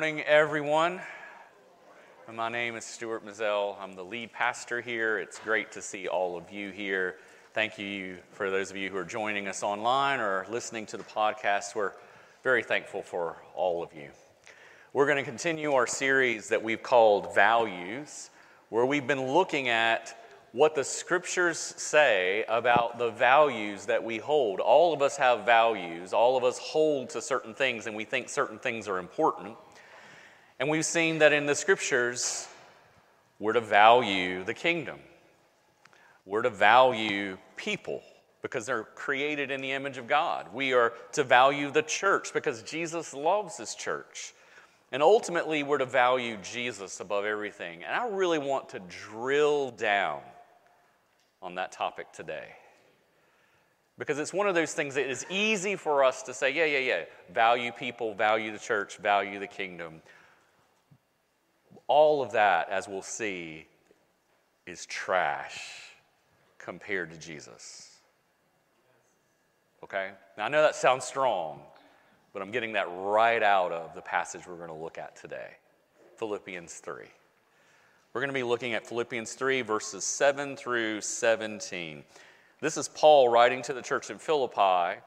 Good morning, everyone. My name is Stuart Mazzell. I'm the lead pastor here. It's great to see all of you here. Thank you for those of you who are joining us online or listening to the podcast. We're very thankful for all of you. We're going to continue our series that we've called Values, where we've been looking at what the scriptures say about the values that we hold. All of us have values, all of us hold to certain things, and we think certain things are important. And we've seen that in the scriptures, we're to value the kingdom, we're to value people. Because they're created in the image of God. We are to value the church because Jesus loves his church. And ultimately, we're to value Jesus above everything. And I really want to drill down on that topic today. Because it's one of those things that is easy for us to say, yeah, yeah, yeah, value people, value the church, value the kingdom. All of that, as we'll see, is trash compared to Jesus. Okay? Now, I know that sounds strong, but I'm getting that right out of the passage we're going to look at today Philippians 3. We're going to be looking at Philippians 3, verses 7 through 17. This is Paul writing to the church in Philippi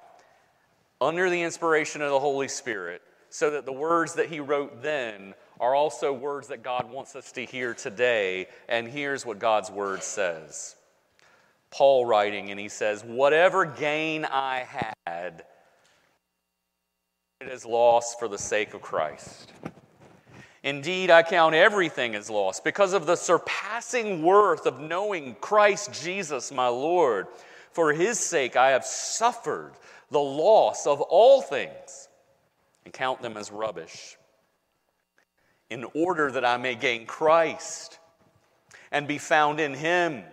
under the inspiration of the Holy Spirit, so that the words that he wrote then are also words that God wants us to hear today. And here's what God's word says Paul writing, and he says, Whatever gain I had, it is lost for the sake of Christ. Indeed, I count everything as loss because of the surpassing worth of knowing Christ Jesus, my Lord. For his sake, I have suffered the loss of all things and count them as rubbish, in order that I may gain Christ and be found in him,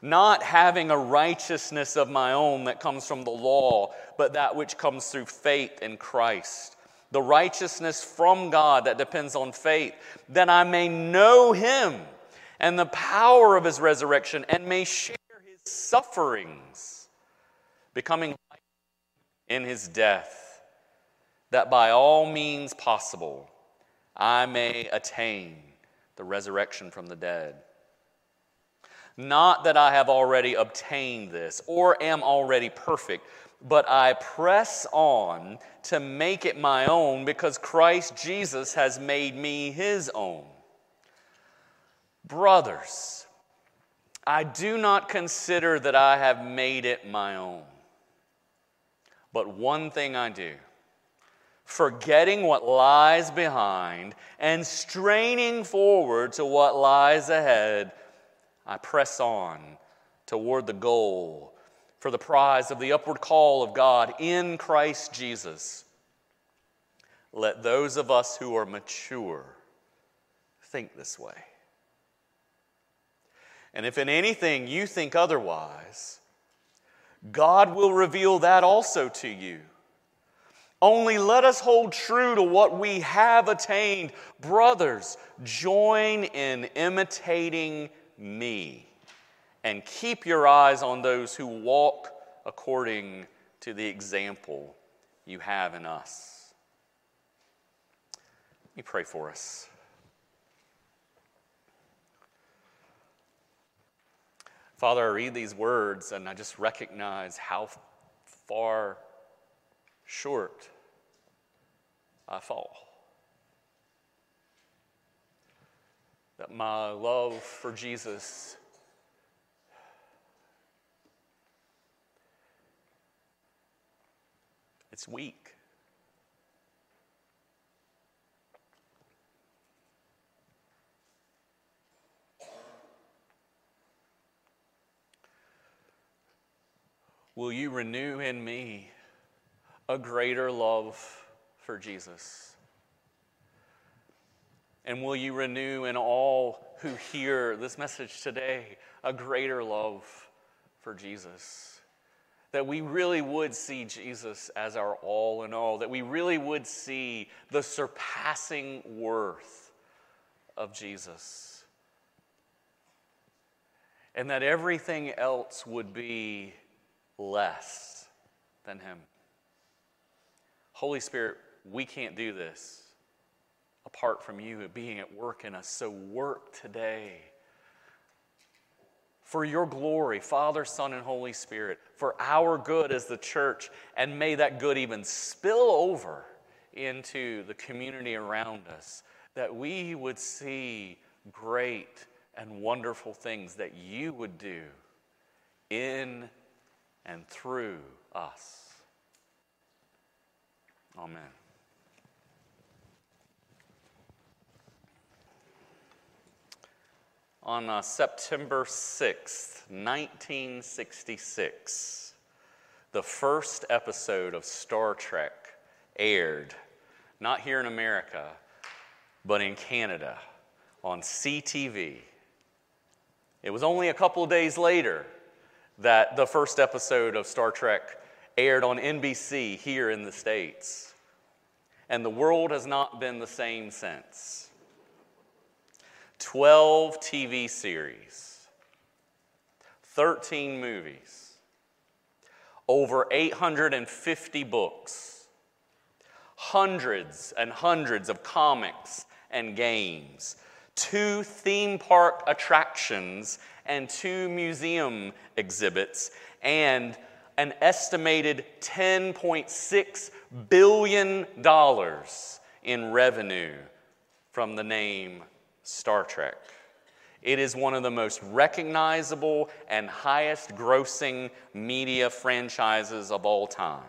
not having a righteousness of my own that comes from the law, but that which comes through faith in Christ. The righteousness from God that depends on faith, that I may know him and the power of his resurrection and may share his sufferings, becoming in his death, that by all means possible I may attain the resurrection from the dead. Not that I have already obtained this or am already perfect but I press on to make it my own because Christ Jesus has made me his own. Brothers, I do not consider that I have made it my own. But one thing I do, forgetting what lies behind and straining forward to what lies ahead, I press on toward the goal for the prize of the upward call of God in Christ Jesus. Let those of us who are mature think this way. And if in anything you think otherwise, God will reveal that also to you. Only let us hold true to what we have attained. Brothers, join in imitating me and keep your eyes on those who walk according to the example you have in us. Let me pray for us. Father, I read these words and I just recognize how far short I fall. That my love for Jesus It's weak. Will you renew in me a greater love for Jesus? And will you renew in all who hear this message today a greater love for Jesus? that we really would see Jesus as our all in all, that we really would see the surpassing worth of Jesus, and that everything else would be less than Him. Holy Spirit, we can't do this. apart from you being at work in us. So work today for your glory, Father, Son, and Holy Spirit, for our good as the church, and may that good even spill over into the community around us, that we would see great and wonderful things that you would do in and through us. Amen. on uh, September 6th, 1966, the first episode of Star Trek aired, not here in America, but in Canada on CTV. It was only a couple days later that the first episode of Star Trek aired on NBC here in the States. And the world has not been the same since. 12 TV series, 13 movies, over 850 books, hundreds and hundreds of comics and games, two theme park attractions and two museum exhibits, and an estimated $10.6 billion in revenue from the name Star Trek. It is one of the most recognizable and highest grossing media franchises of all time.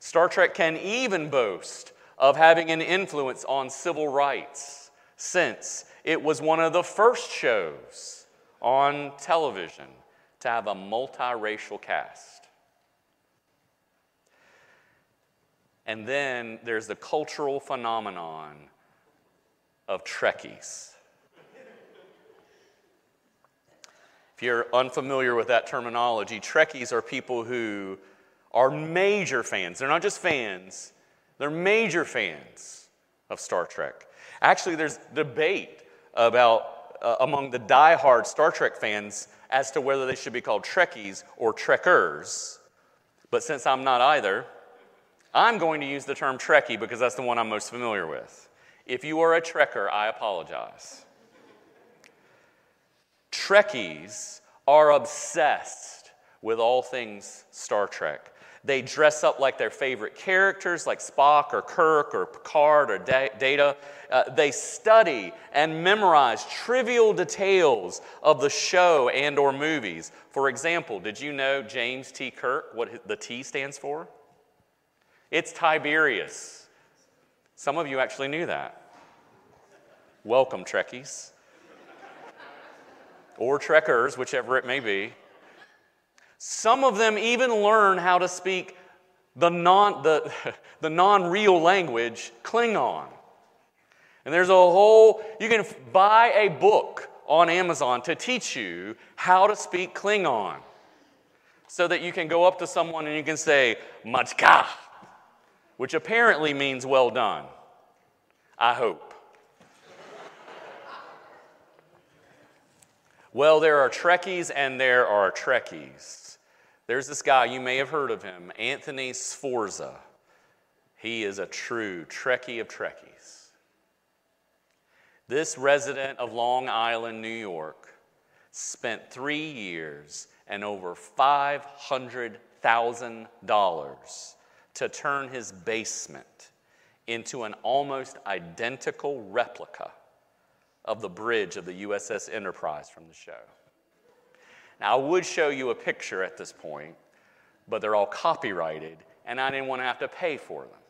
Star Trek can even boast of having an influence on civil rights since it was one of the first shows on television to have a multiracial cast. And then there's the cultural phenomenon of Trekkies. If you're unfamiliar with that terminology, Trekkies are people who are major fans. They're not just fans, they're major fans of Star Trek. Actually, there's debate about uh, among the die-hard Star Trek fans as to whether they should be called Trekkies or Trekkers. But since I'm not either, I'm going to use the term Trekkie because that's the one I'm most familiar with. If you are a Trekker, I apologize. Trekkies are obsessed with all things Star Trek. They dress up like their favorite characters, like Spock or Kirk or Picard or Data. Uh, they study and memorize trivial details of the show and or movies. For example, did you know James T. Kirk, what the T stands for? It's Tiberius. Some of you actually knew that. Welcome, Trekkies. or Trekkers, whichever it may be. Some of them even learn how to speak the non, the, the non-real language Klingon. And there's a whole, you can buy a book on Amazon to teach you how to speak Klingon so that you can go up to someone and you can say, Machka, which apparently means well done. I hope. well, there are Trekkies and there are Trekkies. There's this guy, you may have heard of him, Anthony Sforza. He is a true Trekkie of Trekkies. This resident of Long Island, New York, spent three years and over $500,000 to turn his basement into an almost identical replica of the bridge of the USS Enterprise from the show. Now, I would show you a picture at this point, but they're all copyrighted, and I didn't want to have to pay for them.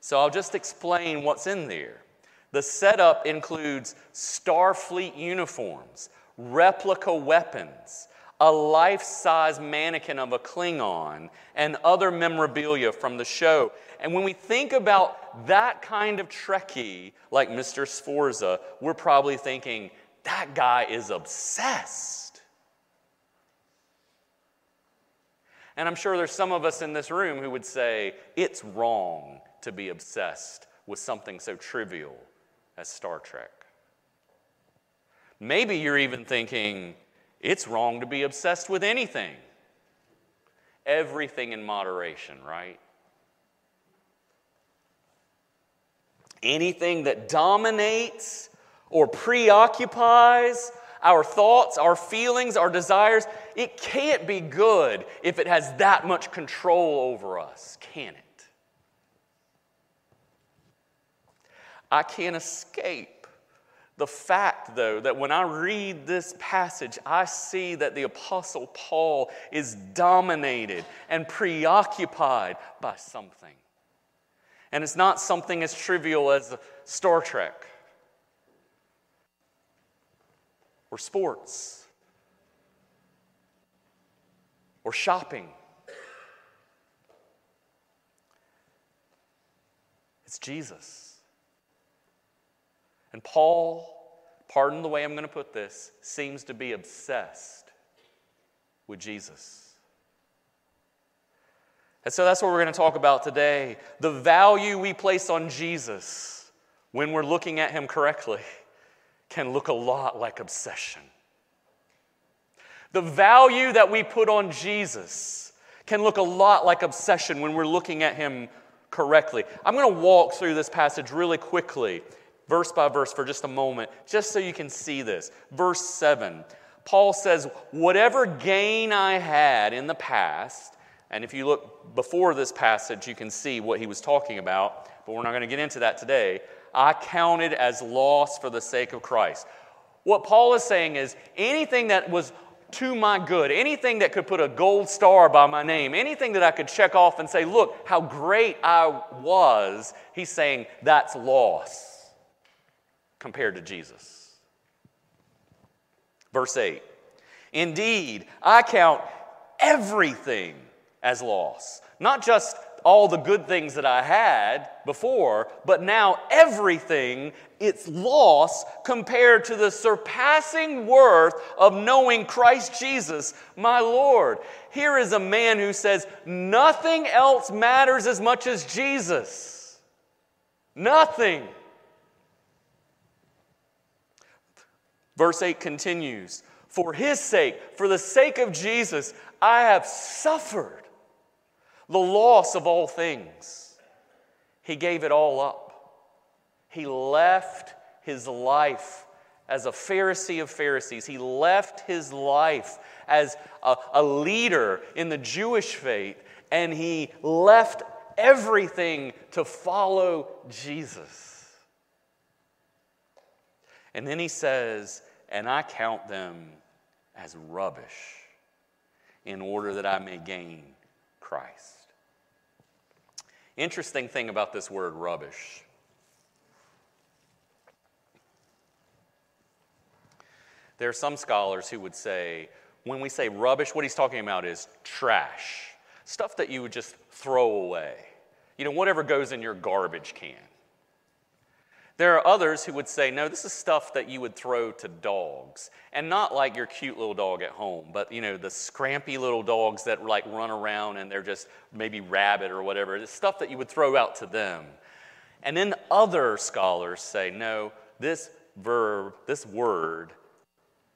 So I'll just explain what's in there. The setup includes Starfleet uniforms, replica weapons, a life size mannequin of a Klingon, and other memorabilia from the show. And when we think about that kind of Trekkie, like Mr. Sforza, we're probably thinking, that guy is obsessed. And I'm sure there's some of us in this room who would say, it's wrong to be obsessed with something so trivial as Star Trek. Maybe you're even thinking, it's wrong to be obsessed with anything. Everything in moderation, right? anything that dominates or preoccupies our thoughts, our feelings, our desires, it can't be good if it has that much control over us, can it? I can't escape the fact, though, that when I read this passage, I see that the Apostle Paul is dominated and preoccupied by something. And it's not something as trivial as Star Trek or sports or shopping. It's Jesus. And Paul, pardon the way I'm going to put this, seems to be obsessed with Jesus. And so that's what we're going to talk about today the value we place on Jesus when we're looking at him correctly can look a lot like obsession. The value that we put on Jesus can look a lot like obsession when we're looking at him correctly. I'm going to walk through this passage really quickly, verse by verse, for just a moment, just so you can see this. Verse 7, Paul says, Whatever gain I had in the past, and if you look before this passage, you can see what he was talking about, but we're not going to get into that today. I counted as loss for the sake of Christ. What Paul is saying is anything that was to my good, anything that could put a gold star by my name, anything that I could check off and say, look how great I was, he's saying that's loss compared to Jesus. Verse 8 Indeed, I count everything as loss, not just all the good things that I had before, but now everything, it's loss compared to the surpassing worth of knowing Christ Jesus, my Lord. Here is a man who says, Nothing else matters as much as Jesus. Nothing. Verse 8 continues For his sake, for the sake of Jesus, I have suffered the loss of all things. He gave it all up. He left his life as a Pharisee of Pharisees. He left his life as a, a, leader in the Jewish faith, and he left everything to follow Jesus. And then he says, And I count them as rubbish in order that I may gain Christ. Interesting thing about this word rubbish. There are some scholars who would say, when we say rubbish, what he's talking about is trash, stuff that you would just throw away. You know, whatever goes in your garbage can. There are others who would say, no, this is stuff that you would throw to dogs. And not like your cute little dog at home, but you know, the scrampy little dogs that like run around and they're just maybe rabid or whatever. It's stuff that you would throw out to them. And then other scholars say, no, this verb, this word,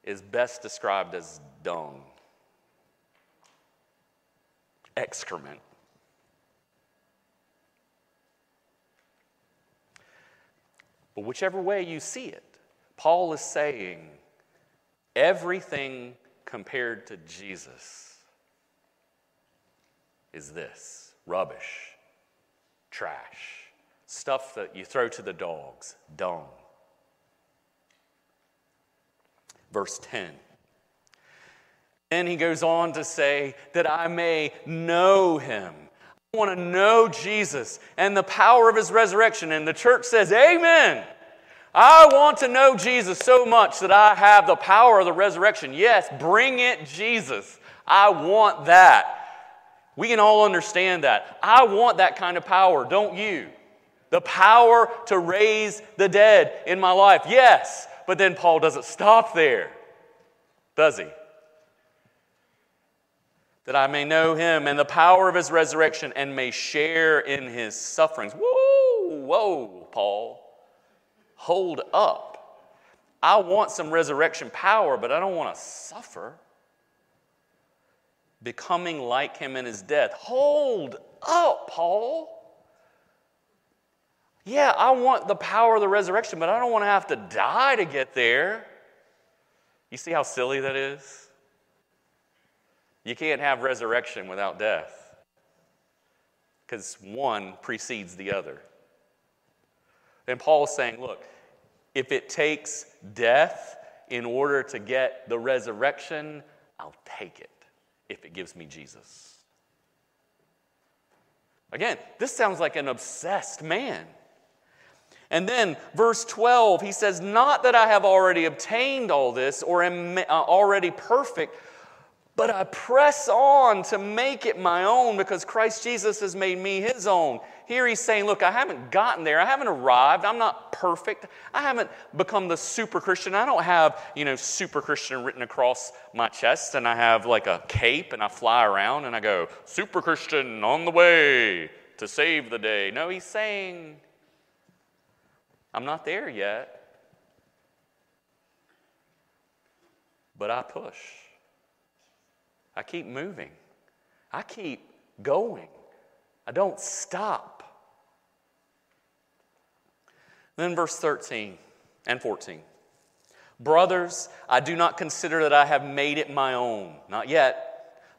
is best described as dung, excrement. But whichever way you see it, Paul is saying everything compared to Jesus is this rubbish, trash, stuff that you throw to the dogs, dung. Verse 10. Then he goes on to say that I may know him want to know Jesus and the power of his resurrection. And the church says, Amen. I want to know Jesus so much that I have the power of the resurrection. Yes, bring it, Jesus. I want that. We can all understand that. I want that kind of power, don't you? The power to raise the dead in my life. Yes, but then Paul doesn't stop there, does he? That I may know him and the power of his resurrection and may share in his sufferings. Whoa, whoa, Paul. Hold up. I want some resurrection power, but I don't want to suffer. Becoming like him in his death. Hold up, Paul. Yeah, I want the power of the resurrection, but I don't want to have to die to get there. You see how silly that is? You can't have resurrection without death because one precedes the other. And Paul is saying, look, if it takes death in order to get the resurrection, I'll take it if it gives me Jesus. Again, this sounds like an obsessed man. And then, verse 12, he says, Not that I have already obtained all this or am uh, already perfect, but I press on to make it my own because Christ Jesus has made me his own. Here he's saying, Look, I haven't gotten there. I haven't arrived. I'm not perfect. I haven't become the super Christian. I don't have, you know, super Christian written across my chest and I have like a cape and I fly around and I go, Super Christian on the way to save the day. No, he's saying, I'm not there yet. But I push. I keep moving. I keep going. I don't stop. Then, verse 13 and 14. Brothers, I do not consider that I have made it my own. Not yet.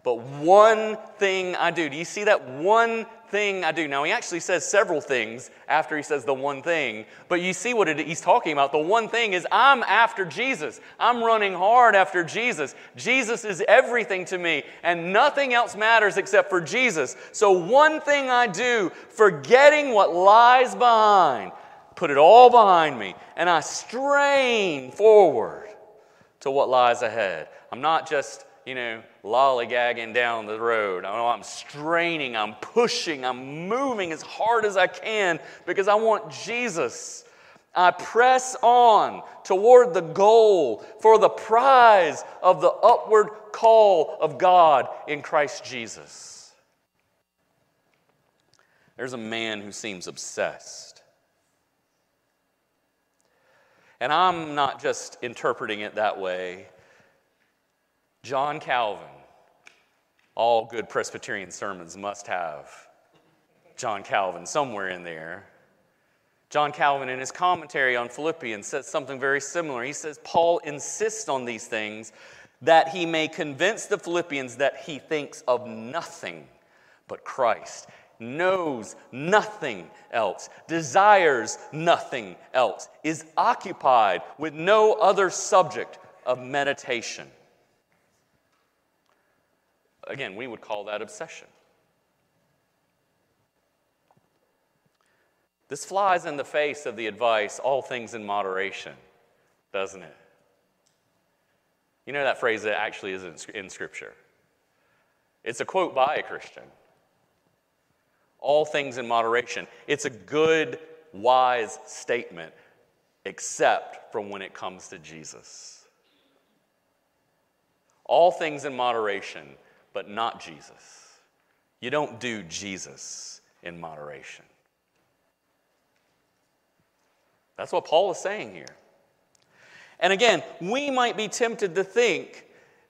But one thing I do. Do you see that one thing I do? Now, he actually says several things after he says the one thing, but you see what it, he's talking about. The one thing is I'm after Jesus. I'm running hard after Jesus. Jesus is everything to me, and nothing else matters except for Jesus. So, one thing I do, forgetting what lies behind, put it all behind me, and I strain forward to what lies ahead. I'm not just, you know, lollygagging down the road. I'm straining, I'm pushing, I'm moving as hard as I can because I want Jesus. I press on toward the goal for the prize of the upward call of God in Christ Jesus. There's a man who seems obsessed. And I'm not just interpreting it that way. John Calvin, all good Presbyterian sermons must have John Calvin somewhere in there. John Calvin, in his commentary on Philippians, says something very similar. He says, Paul insists on these things that he may convince the Philippians that he thinks of nothing but Christ, knows nothing else, desires nothing else, is occupied with no other subject of meditation. Again, we would call that obsession. This flies in the face of the advice, all things in moderation, doesn't it? You know that phrase that actually isn't in Scripture. It's a quote by a Christian. All things in moderation. It's a good, wise statement, except for when it comes to Jesus. All things in moderation but not Jesus. You don't do Jesus in moderation. That's what Paul is saying here. And again, we might be tempted to think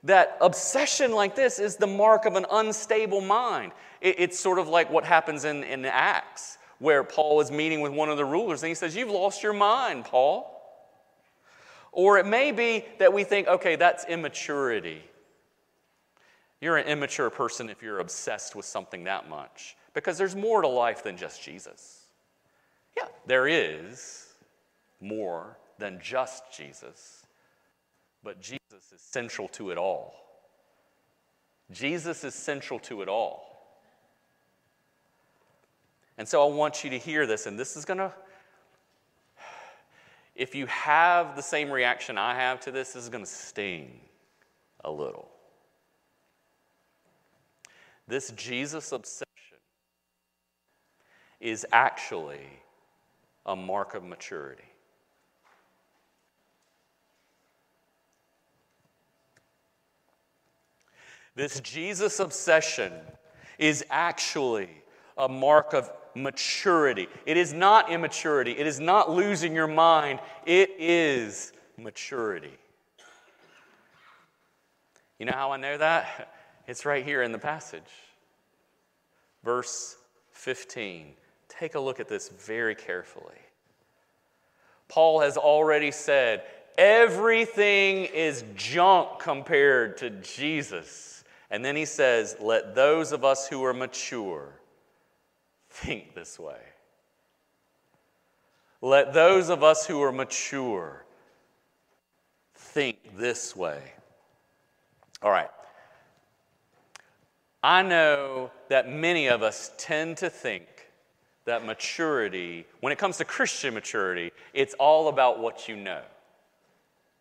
that obsession like this is the mark of an unstable mind. it's sort of like what happens in, in Acts, where Paul is meeting with one of the rulers and he says, You've lost your mind, Paul. Or it may be that we think, okay, that's immaturity. You're an immature person if you're obsessed with something that much because there's more to life than just Jesus. Yeah, there is more than just Jesus, but Jesus is central to it all. Jesus is central to it all. And so I want you to hear this, and this is going to, if you have the same reaction I have to this, this is going to sting a little. This Jesus obsession is actually a mark of maturity. This Jesus obsession is actually a mark of maturity. It is not immaturity. It is not losing your mind. It is maturity. You know how I know that? It's right here in the passage. Verse 15 take a look at this very carefully. Paul has already said everything is junk compared to Jesus. And then he says, Let those of us who are mature think this way. Let those of us who are mature think this way. All right. I know that many of us tend to think that maturity, when it comes to Christian maturity, it's all about what you know,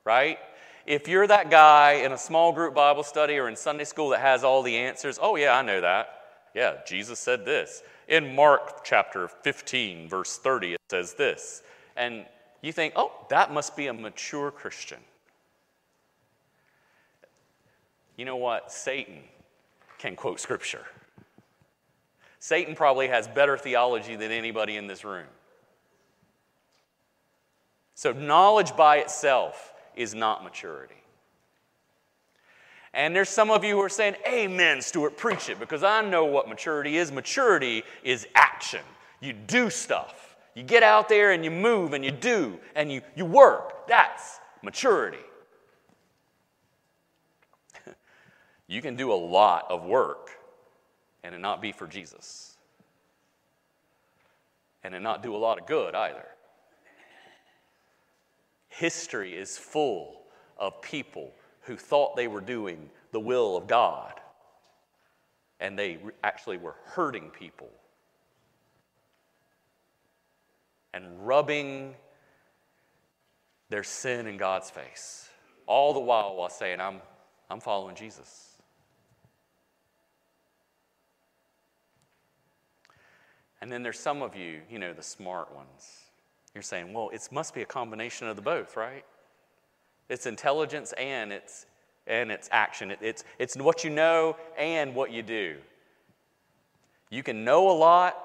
right? If you're that guy in a small group Bible study or in Sunday school that has all the answers, oh, yeah, I know that. Yeah, Jesus said this. In Mark chapter 15, verse 30, it says this. And you think, oh, that must be a mature Christian. You know what? Satan can quote scripture. Satan probably has better theology than anybody in this room. So, knowledge by itself is not maturity. And there's some of you who are saying, Amen, Stuart, preach it, because I know what maturity is. Maturity is action. You do stuff. You get out there and you move and you do and you, you work. That's maturity. You can do a lot of work and it not be for Jesus. And it not do a lot of good either. History is full of people who thought they were doing the will of God, and they actually were hurting people and rubbing their sin in God's face, all the while while saying, I'm, I'm following Jesus. And then there's some of you, you know, the smart ones. You're saying, well, it must be a combination of the both, right? It's intelligence and it's and it's action. It, it's, it's what you know and what you do. You can know a lot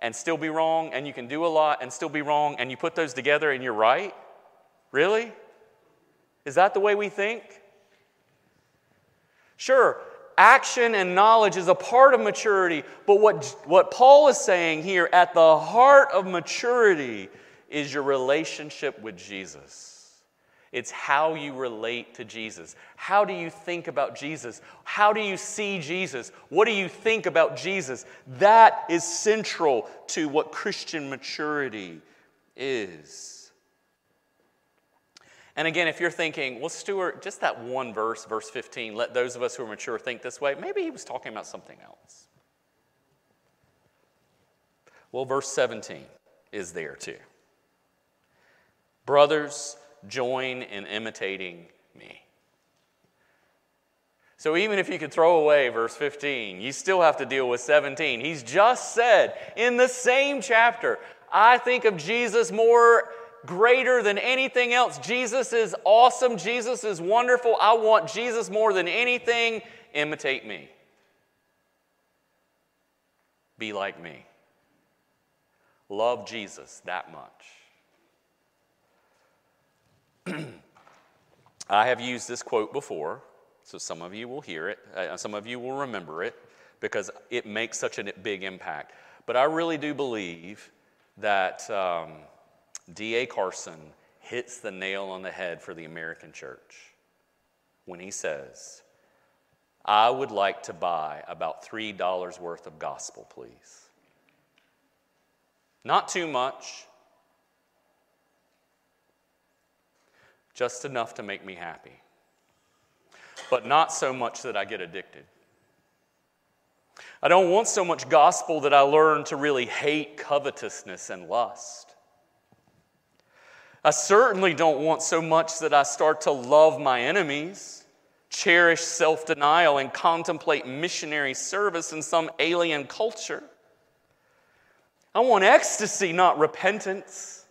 and still be wrong, and you can do a lot and still be wrong, and you put those together and you're right? Really? Is that the way we think? Sure, action and knowledge is a part of maturity, but what, what Paul is saying here at the heart of maturity is your relationship with Jesus. It's how you relate to Jesus. How do you think about Jesus? How do you see Jesus? What do you think about Jesus? That is central to what Christian maturity is. And again, if you're thinking, well, Stuart, just that one verse, verse 15, let those of us who are mature think this way, maybe he was talking about something else. Well, verse 17 is there too. Brothers, join in imitating me. So even if you could throw away verse 15, you still have to deal with 17. He's just said in the same chapter, I think of Jesus more greater than anything else. Jesus is awesome. Jesus is wonderful. I want Jesus more than anything. Imitate me. Be like me. Love Jesus that much. I have used this quote before, so some of you will hear it, uh, some of you will remember it, because it makes such a big impact. But I really do believe that. Um, D.A. Carson hits the nail on the head for the American church when he says, I would like to buy about $3 worth of gospel, please. Not too much, just enough to make me happy, but not so much that I get addicted. I don't want so much gospel that I learn to really hate covetousness and lust. I certainly don't want so much that I start to love my enemies, cherish self denial, and contemplate missionary service in some alien culture. I want ecstasy, not repentance.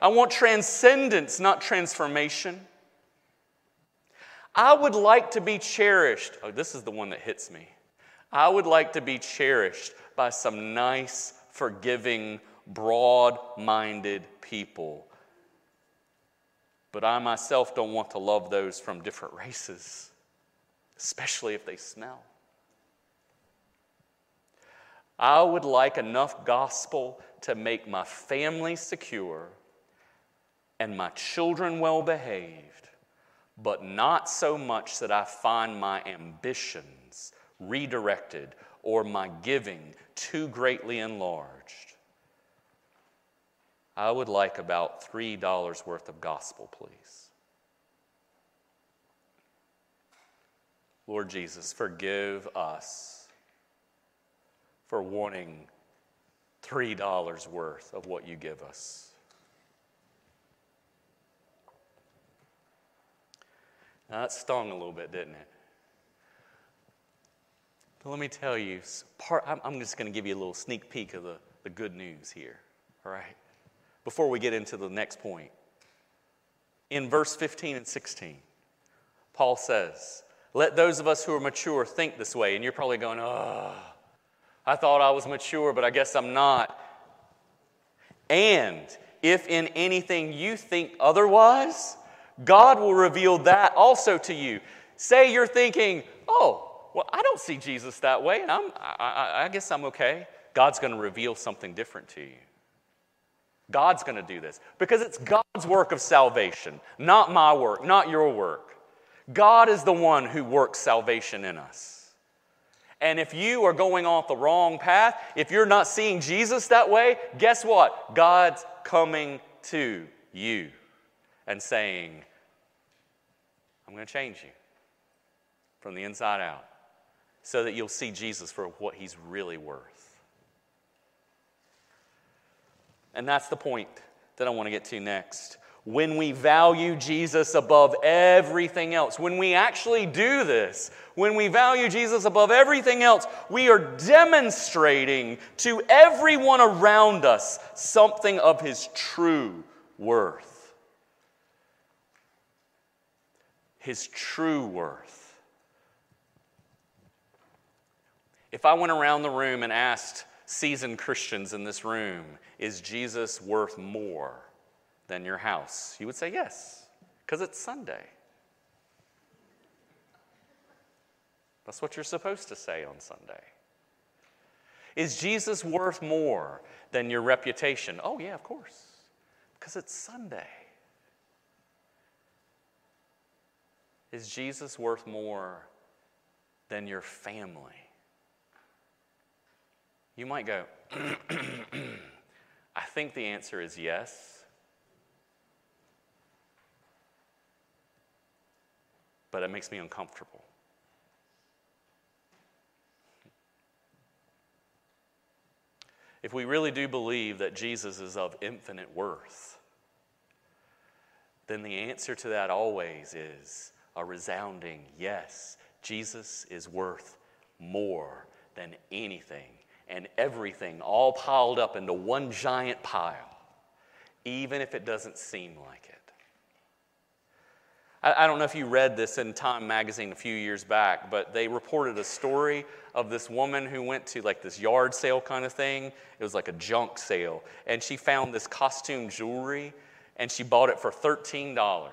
I want transcendence, not transformation. I would like to be cherished. Oh, this is the one that hits me. I would like to be cherished by some nice, forgiving, broad minded people. But I myself don't want to love those from different races, especially if they smell. I would like enough gospel to make my family secure and my children well behaved, but not so much that I find my ambitions redirected or my giving too greatly enlarged. I would like about $3 worth of gospel, please. Lord Jesus, forgive us for wanting $3 worth of what you give us. Now, that stung a little bit, didn't it? But let me tell you, part, I'm just going to give you a little sneak peek of the, the good news here, all right? Before we get into the next point. In verse 15 and 16, Paul says, Let those of us who are mature think this way. And you're probably going, Oh, I thought I was mature, but I guess I'm not. And if in anything you think otherwise, God will reveal that also to you. Say you're thinking, oh, well, I don't see Jesus that way, and I'm, I, I guess I'm okay. God's going to reveal something different to you. God's going to do this because it's God's work of salvation, not my work, not your work. God is the one who works salvation in us. And if you are going off the wrong path, if you're not seeing Jesus that way, guess what? God's coming to you and saying, I'm going to change you from the inside out so that you'll see Jesus for what he's really worth. And that's the point that I want to get to next when we value Jesus above everything else, when we actually do this, when we value Jesus above everything else, we are demonstrating to everyone around us something of his true worth. His true worth. If I went around the room and asked seasoned Christians in this room, is Jesus worth more? than your house? You would say yes, because it's Sunday. That's what you're supposed to say on Sunday. Is Jesus worth more than your reputation? Oh, yeah, of course, because it's Sunday. Is Jesus worth more than your family? You might go, I think the answer is yes. but it makes me uncomfortable. If we really do believe that Jesus is of infinite worth, then the answer to that always is a resounding yes. Jesus is worth more than anything and everything all piled up into one giant pile, even if it doesn't seem like it. I, I don't know if you read this in Time magazine a few years back, but they reported a story of this woman who went to like this yard sale kind of thing. It was like a junk sale. And she found this costume jewelry and she bought it for $13.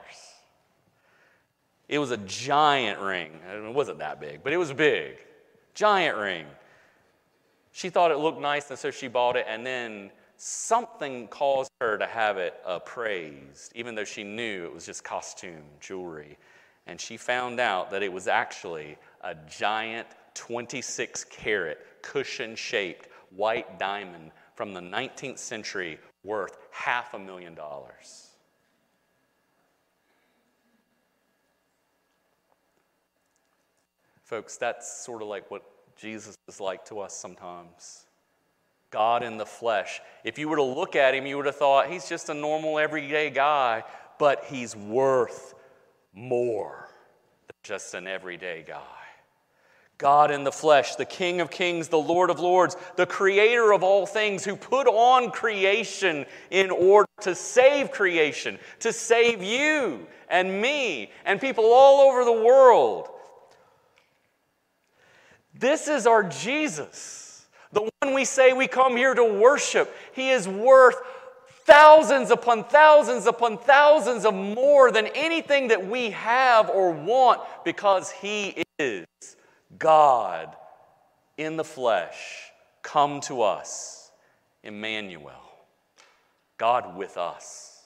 It was a giant ring. It wasn't that big, but it was big. Giant ring. She thought it looked nice, and so she bought it. And then something caused her to have it appraised, even though she knew it was just costume jewelry. And she found out that it was actually a giant 26 carat cushion shaped white diamond from the 19th century worth half a million dollars. Folks, that's sort of like what Jesus is like to us sometimes. God in the flesh. If you were to look at him, you would have thought he's just a normal, everyday guy, but he's worth more than just an everyday guy. God in the flesh, the King of kings, the Lord of lords, the creator of all things, who put on creation in order to save creation, to save you and me and people all over the world. This is our Jesus. The one we say we come here to worship, he is worth thousands upon thousands upon thousands of more than anything that we have or want because he is God in the flesh, come to us, Emmanuel, God with us,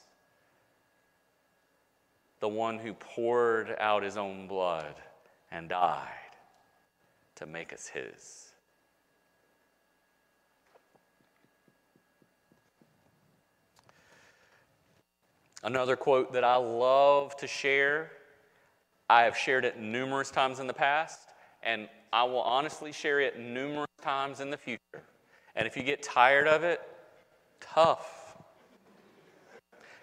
the one who poured out his own blood and died to make us his. Another quote that I love to share, I have shared it numerous times in the past, and I will honestly share it numerous times in the future. And if you get tired of it, tough.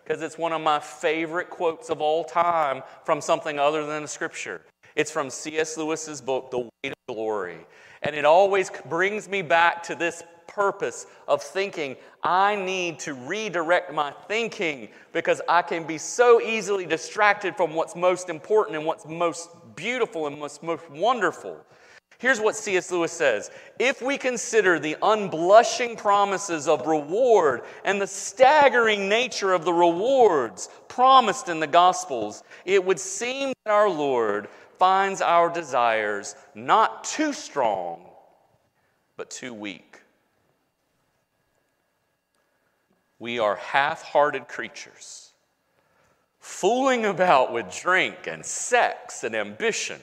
Because it's one of my favorite quotes of all time from something other than a scripture. It's from C.S. Lewis's book, The Weight of Glory. And it always brings me back to this purpose of thinking, I need to redirect my thinking because I can be so easily distracted from what's most important and what's most beautiful and what's most wonderful. Here's what C.S. Lewis says If we consider the unblushing promises of reward and the staggering nature of the rewards promised in the Gospels, it would seem that our Lord finds our desires not too strong, but too weak. We are half hearted creatures, fooling about with drink and sex and ambition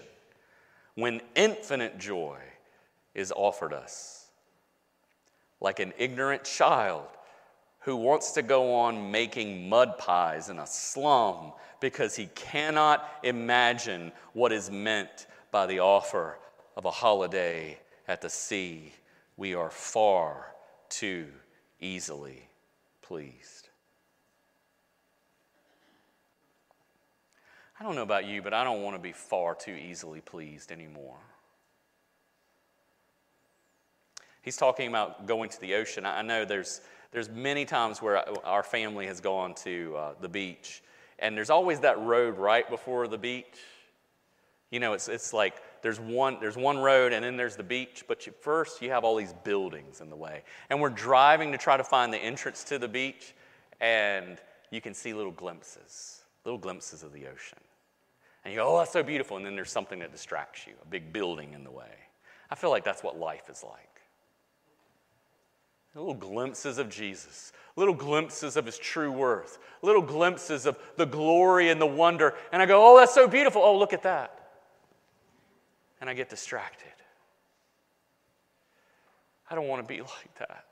when infinite joy is offered us. Like an ignorant child who wants to go on making mud pies in a slum because he cannot imagine what is meant by the offer of a holiday at the sea. We are far too easily pleased. I don't know about you, but I don't want to be far too easily pleased anymore. He's talking about going to the ocean. I know there's, there's many times where our family has gone to uh, the beach, and there's always that road right before the beach. You know, it's, it's like there's one, there's one road and then there's the beach, but you, first you have all these buildings in the way. And we're driving to try to find the entrance to the beach, and you can see little glimpses, little glimpses of the ocean. And you go, oh, that's so beautiful. And then there's something that distracts you, a big building in the way. I feel like that's what life is like. Little glimpses of Jesus, little glimpses of his true worth, little glimpses of the glory and the wonder. And I go, oh, that's so beautiful. Oh, look at that. And I get distracted. I don't want to be like that.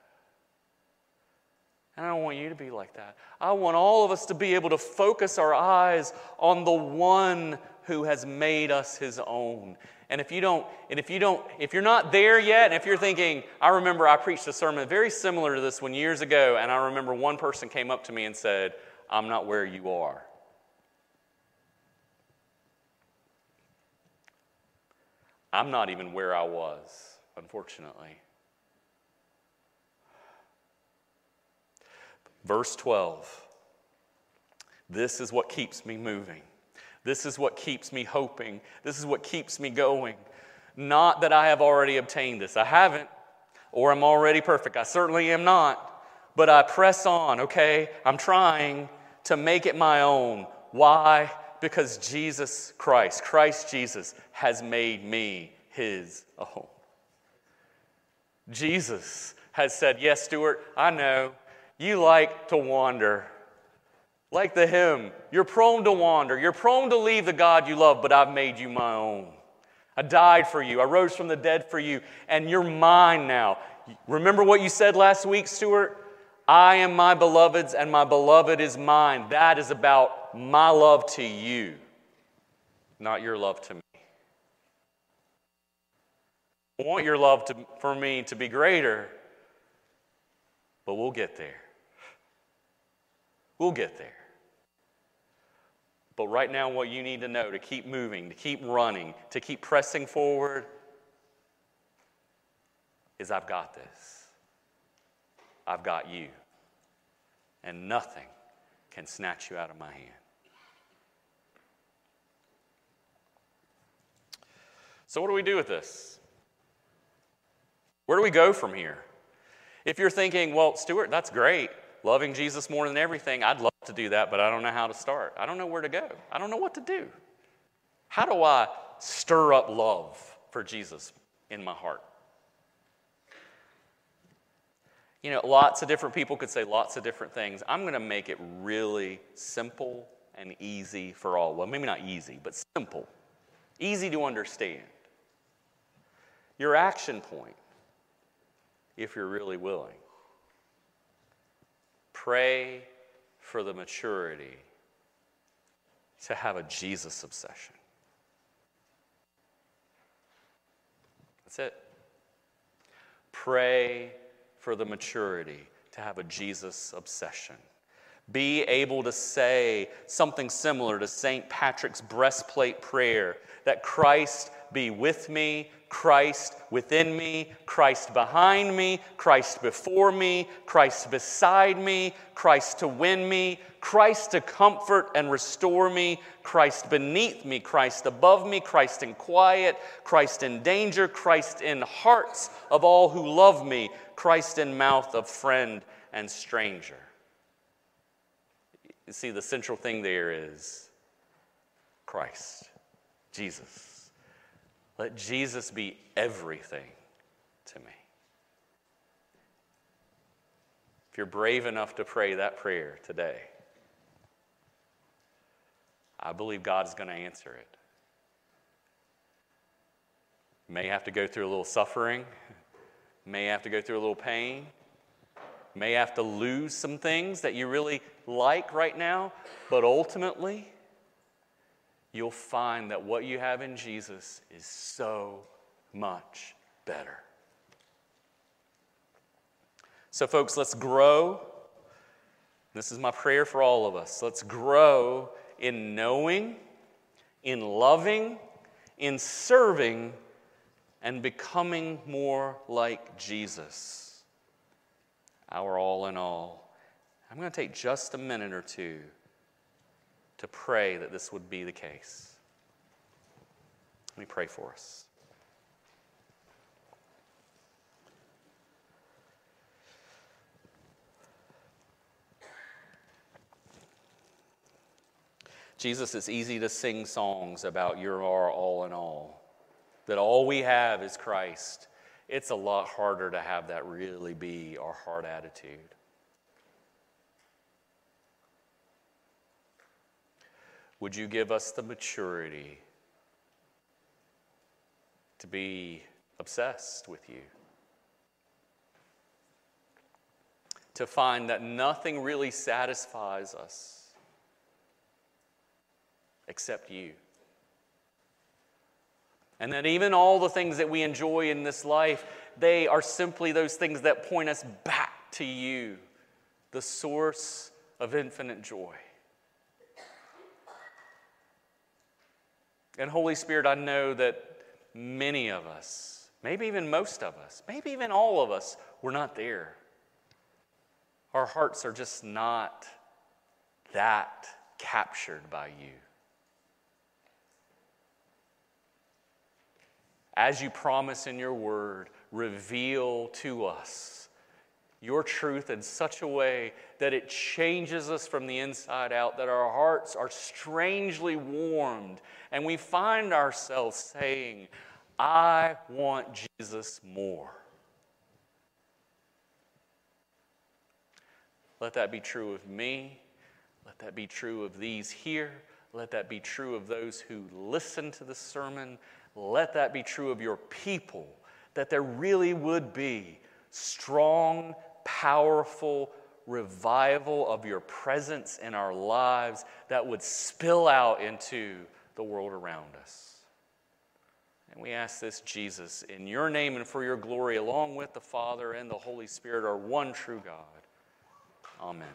And I don't want you to be like that. I want all of us to be able to focus our eyes on the one who has made us his own. And if you don't, and if you don't, if you're not there yet, and if you're thinking, I remember I preached a sermon very similar to this one years ago, and I remember one person came up to me and said, I'm not where you are. I'm not even where I was, unfortunately. Verse 12. This is what keeps me moving. This is what keeps me hoping. This is what keeps me going. Not that I have already obtained this. I haven't, or I'm already perfect. I certainly am not. But I press on, okay? I'm trying to make it my own. Why? Because Jesus Christ, Christ Jesus, has made me his own. Jesus has said, Yes, Stuart, I know you like to wander. Like the hymn, you're prone to wander. You're prone to leave the God you love, but I've made you my own. I died for you. I rose from the dead for you, and you're mine now. Remember what you said last week, Stuart? I am my beloved's, and my beloved is mine. That is about my love to you, not your love to me. I want your love to, for me to be greater, but we'll get there. We'll get there. But right now, what you need to know to keep moving, to keep running, to keep pressing forward is I've got this. I've got you. And nothing can snatch you out of my hand. So, what do we do with this? Where do we go from here? If you're thinking, well, Stuart, that's great loving Jesus more than everything, I'd love to do that, but I don't know how to start. I don't know where to go. I don't know what to do. How do I stir up love for Jesus in my heart? You know, lots of different people could say lots of different things. I'm going to make it really simple and easy for all. Well, maybe not easy, but simple, easy to understand. Your action point, if you're really willing, pray for the maturity to have a Jesus obsession. That's it. Pray for the maturity to have a Jesus obsession. Be able to say something similar to St. Patrick's breastplate prayer that Christ be with me, Christ within me, Christ behind me, Christ before me, Christ beside me, Christ to win me, Christ to comfort and restore me, Christ beneath me, Christ above me, Christ in quiet, Christ in danger, Christ in hearts of all who love me, Christ in mouth of friend and stranger. You see, the central thing there is Christ, Jesus. Let Jesus be everything to me. If you're brave enough to pray that prayer today, I believe God is going to answer it. May have to go through a little suffering, may have to go through a little pain, may have to lose some things that you really like right now, but ultimately, you'll find that what you have in Jesus is so much better. So, folks, let's grow. This is my prayer for all of us. Let's grow in knowing, in loving, in serving, and becoming more like Jesus, our all in all. I'm going to take just a minute or two to pray that this would be the case. Let me pray for us. Jesus, it's easy to sing songs about you're our all in all, that all we have is Christ. It's a lot harder to have that really be our heart attitude. Would you give us the maturity to be obsessed with you? To find that nothing really satisfies us except you. And that even all the things that we enjoy in this life, they are simply those things that point us back to you, the source of infinite joy. And Holy Spirit, I know that many of us, maybe even most of us, maybe even all of us, we're not there. Our hearts are just not that captured by you. as you promise in your word, reveal to us your truth in such a way that it changes us from the inside out, that our hearts are strangely warmed, and we find ourselves saying, I want Jesus more. Let that be true of me. Let that be true of these here. Let that be true of those who listen to the sermon. Let that be true of your people, that there really would be strong, powerful revival of your presence in our lives that would spill out into the world around us. And we ask this, Jesus, in your name and for your glory, along with the Father and the Holy Spirit, our one true God. Amen.